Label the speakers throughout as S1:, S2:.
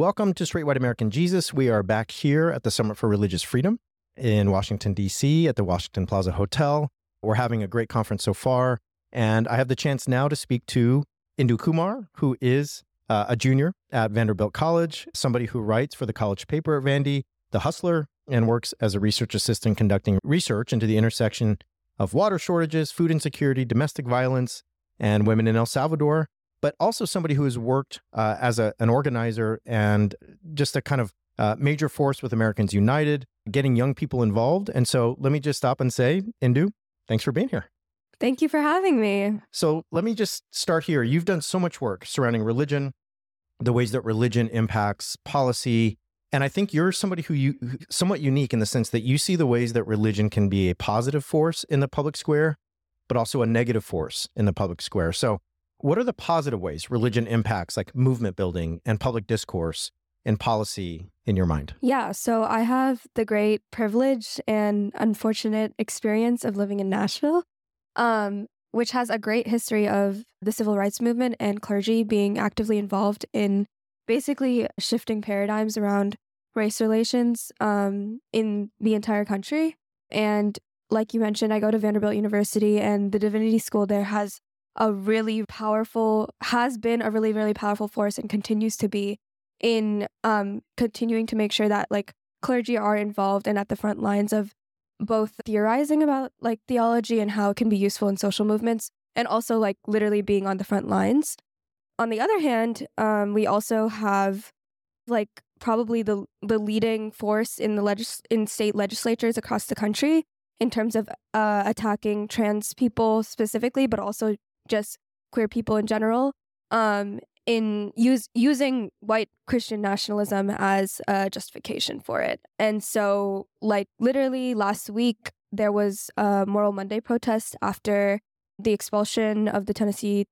S1: Welcome to Straight White American Jesus. We are back here at the Summit for Religious Freedom in Washington, D.C., at the Washington Plaza Hotel. We're having a great conference so far. And I have the chance now to speak to Indu Kumar, who is uh, a junior at Vanderbilt College, somebody who writes for the college paper at Vandy, The Hustler, and works as a research assistant conducting research into the intersection of water shortages, food insecurity, domestic violence, and women in El Salvador but also somebody who has worked uh, as a, an organizer and just a kind of uh, major force with Americans United, getting young people involved. And so let me just stop and say, Indu, thanks for being here.
S2: Thank you for having me.
S1: So let me just start here. You've done so much work surrounding religion, the ways that religion impacts policy. And I think you're somebody who you somewhat unique in the sense that you see the ways that religion can be a positive force in the public square, but also a negative force in the public square. So what are the positive ways religion impacts like movement building and public discourse and policy in your mind?
S2: Yeah, so I have the great privilege and unfortunate experience of living in Nashville, um, which has a great history of the civil rights movement and clergy being actively involved in basically shifting paradigms around race relations um, in the entire country. And like you mentioned, I go to Vanderbilt University, and the Divinity School there has a really powerful, has been a really, really powerful force and continues to be in um, continuing to make sure that like clergy are involved and at the front lines of both theorizing about like theology and how it can be useful in social movements and also like literally being on the front lines. On the other hand, um, we also have like probably the the leading force in the legis- in state legislatures across the country in terms of uh, attacking trans people specifically, but also just queer people in general um, in use using white Christian nationalism as a justification for it. And so, like literally last week, there was a Moral Monday protest after the expulsion of the Tennessee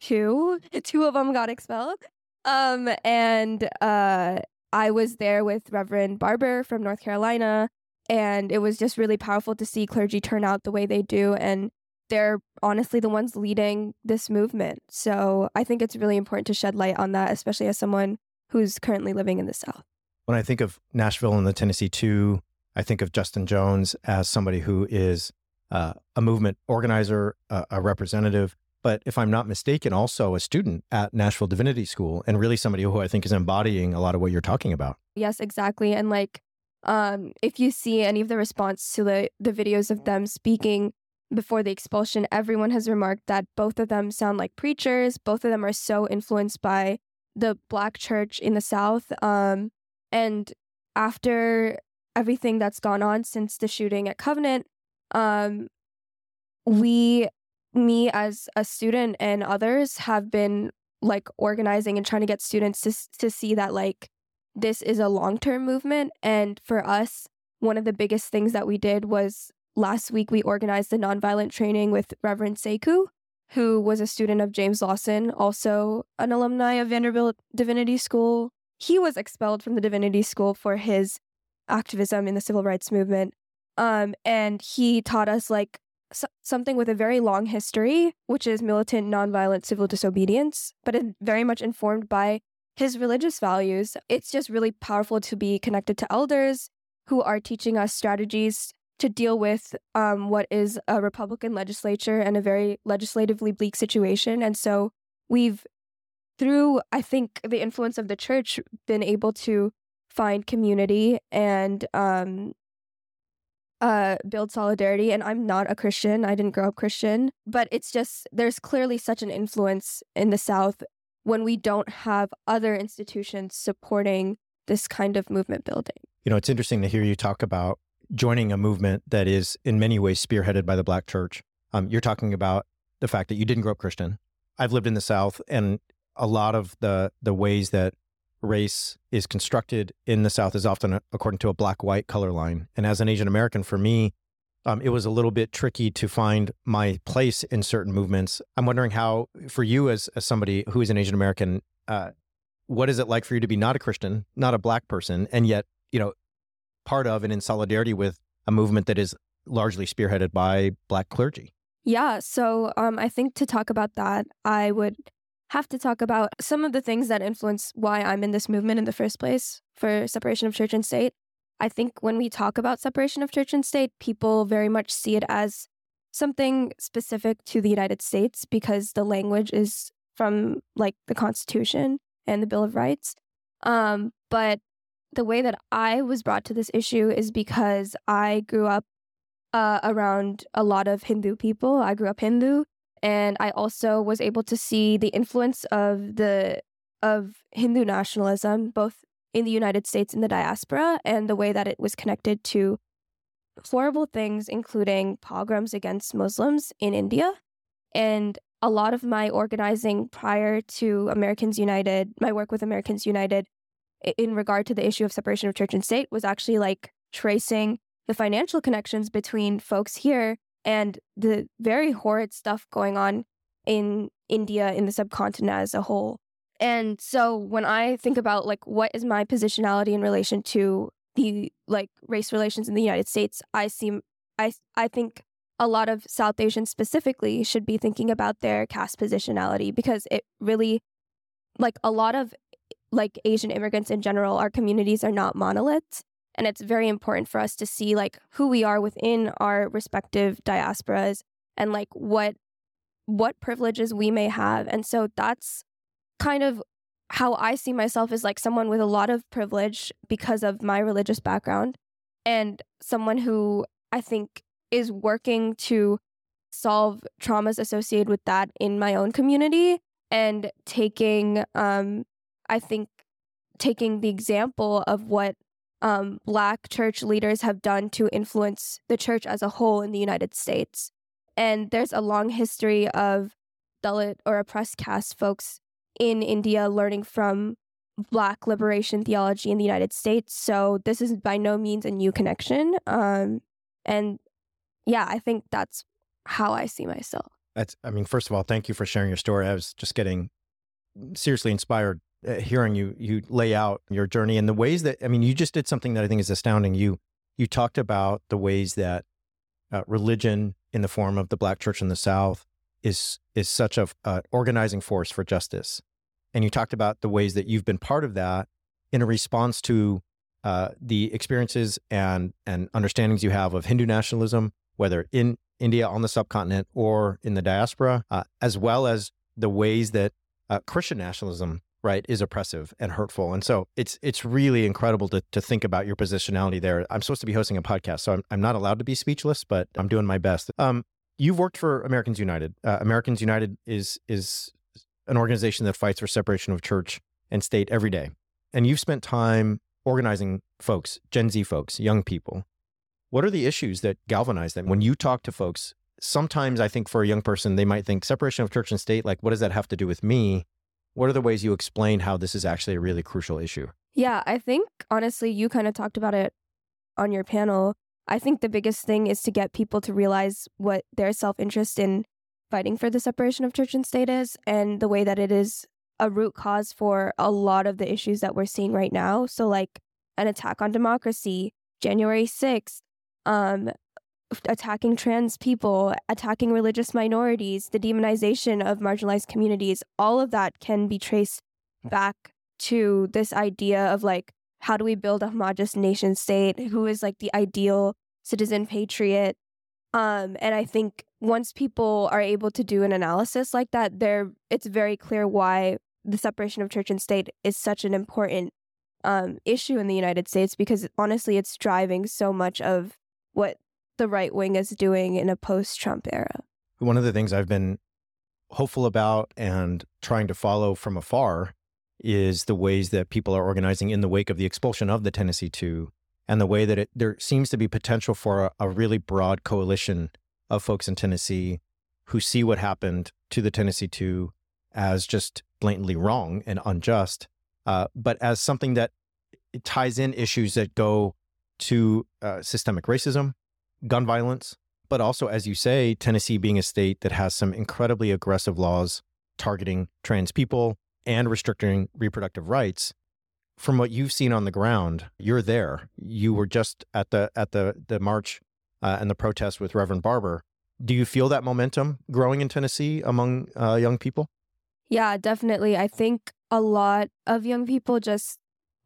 S2: two. Two of them got expelled. Um, and uh, I was there with Reverend Barber from North Carolina, and it was just really powerful to see clergy turn out the way they do and they're honestly the ones leading this movement. So I think it's really important to shed light on that, especially as someone who's currently living in the South.
S1: When I think of Nashville and the Tennessee Two, I think of Justin Jones as somebody who is uh, a movement organizer, uh, a representative, but if I'm not mistaken, also a student at Nashville Divinity School, and really somebody who I think is embodying a lot of what you're talking about.
S2: Yes, exactly. And like, um, if you see any of the response to the the videos of them speaking before the expulsion, everyone has remarked that both of them sound like preachers. Both of them are so influenced by the Black church in the South. Um, and after everything that's gone on since the shooting at Covenant, um, we, me as a student and others, have been like organizing and trying to get students to to see that like this is a long term movement. And for us, one of the biggest things that we did was last week we organized a nonviolent training with Reverend Sekou, who was a student of James Lawson, also an alumni of Vanderbilt Divinity School. He was expelled from the Divinity School for his activism in the civil rights movement. Um, and he taught us like so- something with a very long history, which is militant nonviolent civil disobedience, but very much informed by his religious values. It's just really powerful to be connected to elders who are teaching us strategies to deal with um, what is a Republican legislature and a very legislatively bleak situation. And so we've, through, I think, the influence of the church, been able to find community and um, uh, build solidarity. And I'm not a Christian, I didn't grow up Christian, but it's just, there's clearly such an influence in the South when we don't have other institutions supporting this kind of movement building.
S1: You know, it's interesting to hear you talk about joining a movement that is in many ways spearheaded by the Black church. Um, you're talking about the fact that you didn't grow up Christian. I've lived in the South, and a lot of the the ways that race is constructed in the South is often according to a black white color line. And as an Asian American, for me, um, it was a little bit tricky to find my place in certain movements. I'm wondering how, for you as, as somebody who is an Asian American, uh, what is it like for you to be not a Christian, not a black person, and yet, you know, part of and in solidarity with a movement that is largely spearheaded by black clergy?
S2: Yeah. So um, I think to talk about that, I would have to talk about some of the things that influence why I'm in this movement in the first place for separation of church and state. I think when we talk about separation of church and state, people very much see it as something specific to the United States because the language is from like the Constitution and the Bill of Rights. Um, but the way that I was brought to this issue is because I grew up uh, around a lot of Hindu people. I grew up Hindu, and I also was able to see the influence of the of Hindu nationalism, both in the United States and the diaspora, and the way that it was connected to horrible things, including pogroms against Muslims in India. And a lot of my organizing prior to Americans United, my work with Americans United, in regard to the issue of separation of church and state, was actually like tracing the financial connections between folks here and the very horrid stuff going on in India, in the subcontinent as a whole. And so when I think about like what is my positionality in relation to the like race relations in the United States, I seem I I think a lot of South Asians specifically should be thinking about their caste positionality because it really like a lot of like Asian immigrants in general, our communities are not monoliths and it's very important for us to see like who we are within our respective diasporas and like what what privileges we may have. And so that's kind of how i see myself as like someone with a lot of privilege because of my religious background and someone who i think is working to solve traumas associated with that in my own community and taking um i think taking the example of what um, Black church leaders have done to influence the church as a whole in the United States. And there's a long history of Dalit or oppressed caste folks in India learning from Black liberation theology in the United States. So this is by no means a new connection. Um, and yeah, I think that's how I see myself.
S1: That's, I mean, first of all, thank you for sharing your story. I was just getting seriously inspired uh, hearing you you lay out your journey and the ways that I mean you just did something that I think is astounding. You you talked about the ways that uh, religion in the form of the Black Church in the South is is such a uh, organizing force for justice, and you talked about the ways that you've been part of that in a response to uh, the experiences and and understandings you have of Hindu nationalism, whether in India on the subcontinent or in the diaspora, uh, as well as the ways that uh, Christian nationalism right is oppressive and hurtful. And so it's it's really incredible to, to think about your positionality there. I'm supposed to be hosting a podcast so i'm, I'm not allowed to be speechless but i'm doing my best. Um, you've worked for americans united. Uh, americans united is is an organization that fights for separation of church and state every day. And you've spent time organizing folks gen z folks young people. What are the issues that galvanize them? When you talk to folks sometimes i think for a young person they might think separation of church and state like what does that have to do with me what are the ways you explain how this is actually a really crucial issue?
S2: Yeah, I think honestly, you kind of talked about it on your panel. I think the biggest thing is to get people to realize what their self interest in fighting for the separation of church and state is and the way that it is a root cause for a lot of the issues that we're seeing right now. So, like an attack on democracy, January 6th, um, attacking trans people, attacking religious minorities, the demonization of marginalized communities, all of that can be traced back to this idea of like, how do we build a homogenous nation state? Who is like the ideal citizen patriot? Um, and I think once people are able to do an analysis like that, there it's very clear why the separation of church and state is such an important um, issue in the United States because honestly, it's driving so much of what the right wing is doing in a post Trump era.
S1: One of the things I've been hopeful about and trying to follow from afar is the ways that people are organizing in the wake of the expulsion of the Tennessee Two and the way that it, there seems to be potential for a, a really broad coalition of folks in Tennessee who see what happened to the Tennessee Two as just blatantly wrong and unjust uh, but as something that ties in issues that go to uh, systemic racism, gun violence, but also, as you say, Tennessee being a state that has some incredibly aggressive laws targeting trans people and restricting reproductive rights. From what you've seen on the ground, you're there. You were just at the at the the march uh, and the protest with Reverend Barber. Do you feel that momentum growing in Tennessee among uh, young people?
S2: Yeah, definitely. I think a lot of young people just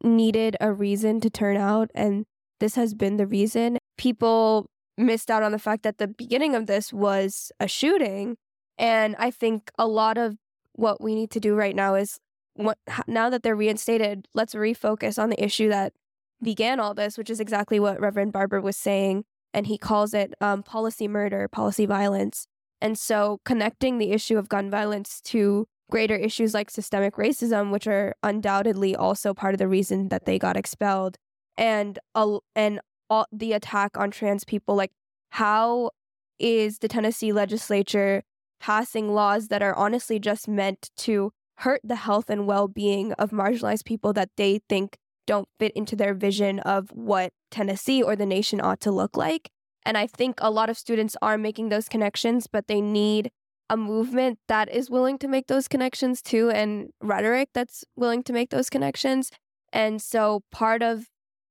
S2: needed a reason to turn out, and this has been the reason. People missed out on the fact that the beginning of this was a shooting. And I think a lot of what we need to do right now is what, now that they're reinstated, let's refocus on the issue that began all this, which is exactly what Reverend Barber was saying. And he calls it um, policy murder, policy violence. And so connecting the issue of gun violence to greater issues like systemic racism, which are undoubtedly also part of the reason that they got expelled, and uh, and all the attack on trans people like how is the Tennessee legislature passing laws that are honestly just meant to hurt the health and well-being of marginalized people that they think don't fit into their vision of what Tennessee or the nation ought to look like. And I think a lot of students are making those connections, but they need a movement that is willing to make those connections too and rhetoric that's willing to make those connections. And so part of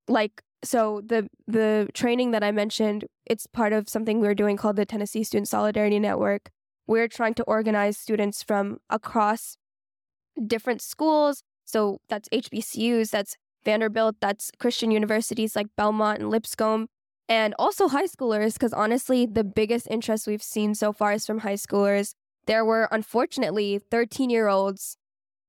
S2: like so the the training that I mentioned, it's part of something we're doing called the Tennessee Student Solidarity Network. We're trying to organize students from across different schools. So that's HBCUs, that's Vanderbilt, that's Christian universities like Belmont and Lipscomb, and also high schoolers, because honestly, the biggest interest we've seen so far is from high schoolers. There were unfortunately 13 year olds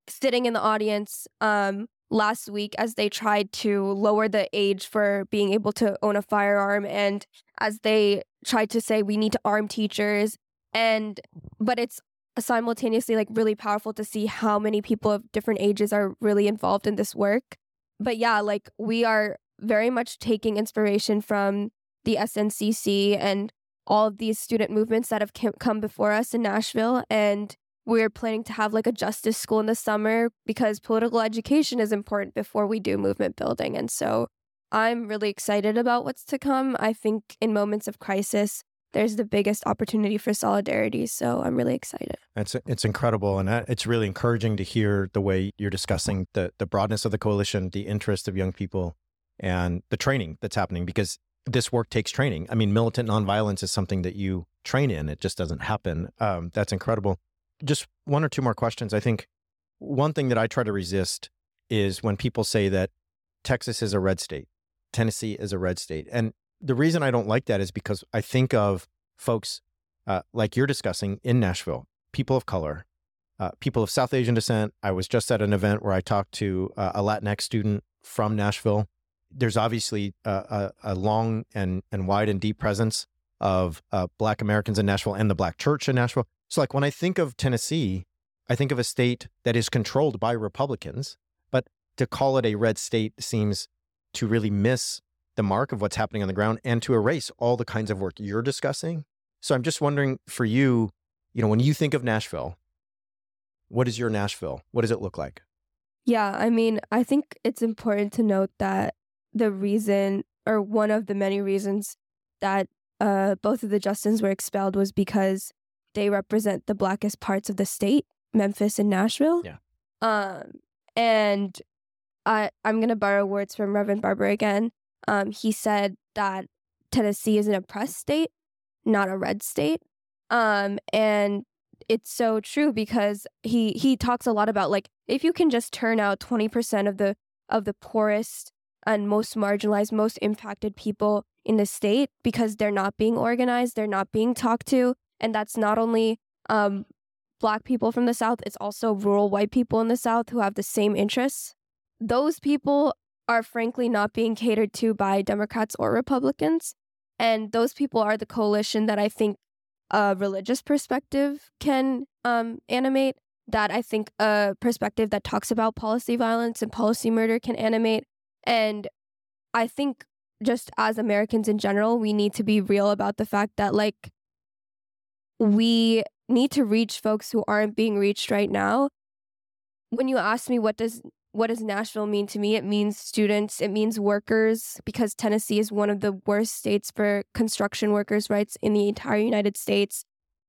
S2: sitting in the audience um, last week as they tried to lower the age for being able to own a firearm and as they tried to say we need to arm teachers and but it's simultaneously like really powerful to see how many people of different ages are really involved in this work. But yeah like we are very much taking inspiration from the SNCC and all of these student movements that have come before us in Nashville and we're planning to have like a justice school in the summer because political education is important before we do movement building. And so I'm really excited about what's to come. I think in moments of crisis, there's the biggest opportunity for solidarity. So I'm really excited.
S1: It's it's incredible, and it's really encouraging to hear the way you're discussing the the broadness of the coalition, the interest of young people, and the training that's happening because this work takes training. I mean, militant nonviolence is something that you train in; it just doesn't happen. Um, that's incredible just one or two more questions. I think one thing that I try to resist is when people say that Texas is a red state, Tennessee is a red state. And the reason I don't like that is because I think of folks uh, like you're discussing in Nashville, people of color, uh, people of South Asian descent. I was just at an event where I talked to uh, a Latinx student from Nashville. There's obviously a, a, long and, and wide and deep presence of uh, Black Americans in Nashville and the Black church in Nashville. So, like when I think of Tennessee, I think of a state that is controlled by Republicans, but to call it a red state seems to really miss the mark of what's happening on the ground and to erase all the kinds of work you're discussing. So, I'm just wondering for you, you know, when you think of Nashville, what is your Nashville? What does it look like?
S2: Yeah, I mean, I think it's important to note that the reason, or one of the many reasons that uh, both of the Justins were expelled was because they represent the blackest parts of the state, Memphis and Nashville.
S1: Yeah.
S2: Um, and I I'm gonna borrow words from Reverend Barber again. Um, he said that Tennessee is an oppressed state, not a red state. Um, and it's so true because he he talks a lot about like if you can just turn out 20% of the of the poorest and most marginalized, most impacted people in the state because they're not being organized, they're not being talked to, and that's not only um, black people from the South, it's also rural white people in the South who have the same interests. Those people are frankly not being catered to by Democrats or Republicans. And those people are the coalition that I think a religious perspective can um, animate, that I think a perspective that talks about policy violence and policy murder can animate. And I think just as Americans in general, we need to be real about the fact that, like, we need to reach folks who aren't being reached right now. When you ask me what does what does Nashville mean to me? It means students, it means workers, because Tennessee is one of the worst states for construction workers' rights in the entire United States.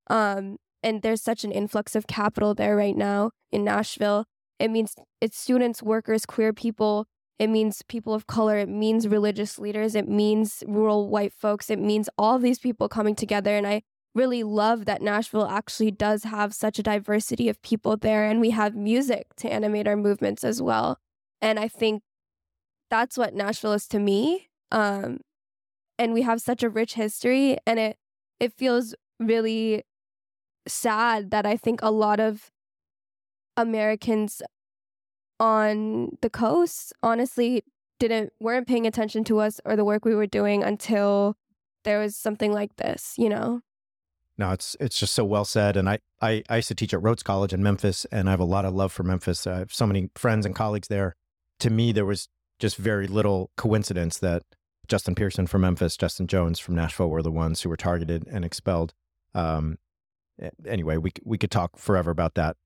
S2: Um, and there's such an influx of capital there right now in Nashville. It means it's students, workers, queer people. It means people of color. It means religious leaders. It means rural white folks. It means all these people coming together. And I really love that Nashville actually does have such a diversity of people there and we have music to animate our movements as well. And I think that's what Nashville is to me. Um, and we have such a rich history and it it feels really sad that I think a lot of Americans on the coast honestly didn't weren't paying attention to us or the work we were doing until there was something like this, you know.
S1: No, it's it's just so well said. And I, I, I used to teach at Rhodes College in Memphis, and I have a lot of love for Memphis. I have so many friends and colleagues there. To me, there was just very little coincidence that Justin Pearson from Memphis, Justin Jones from Nashville were the ones who were targeted and expelled. Um, anyway, we we could talk forever about that.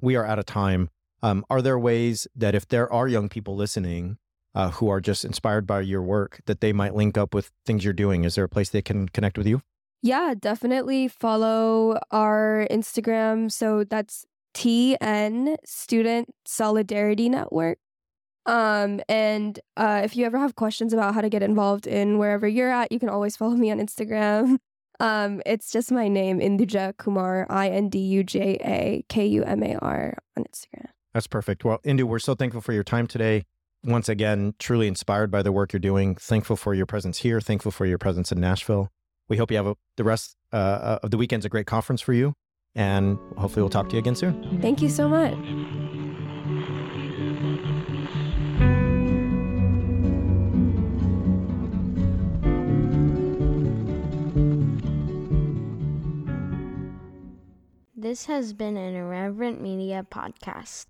S1: We are out of time. Um, are there ways that if there are young people listening uh, who are just inspired by your work, that they might link up with things you're doing? Is there a place they can connect with you?
S2: Yeah, definitely follow our Instagram. So that's TN Student Solidarity Network. Um, and uh, if you ever have questions about how to get involved in wherever you're at, you can always follow me on Instagram. Um, it's just my name, Induja Kumar, I N D U J A K U M A R on Instagram.
S1: That's perfect. Well, Indu, we're so thankful for your time today. Once again, truly inspired by the work you're doing. Thankful for your presence here. Thankful for your presence in Nashville we hope you have a, the rest uh, of the weekend's a great conference for you. And hopefully, we'll talk to you again soon.
S2: Thank you so much.
S3: This has been an Irreverent Media podcast.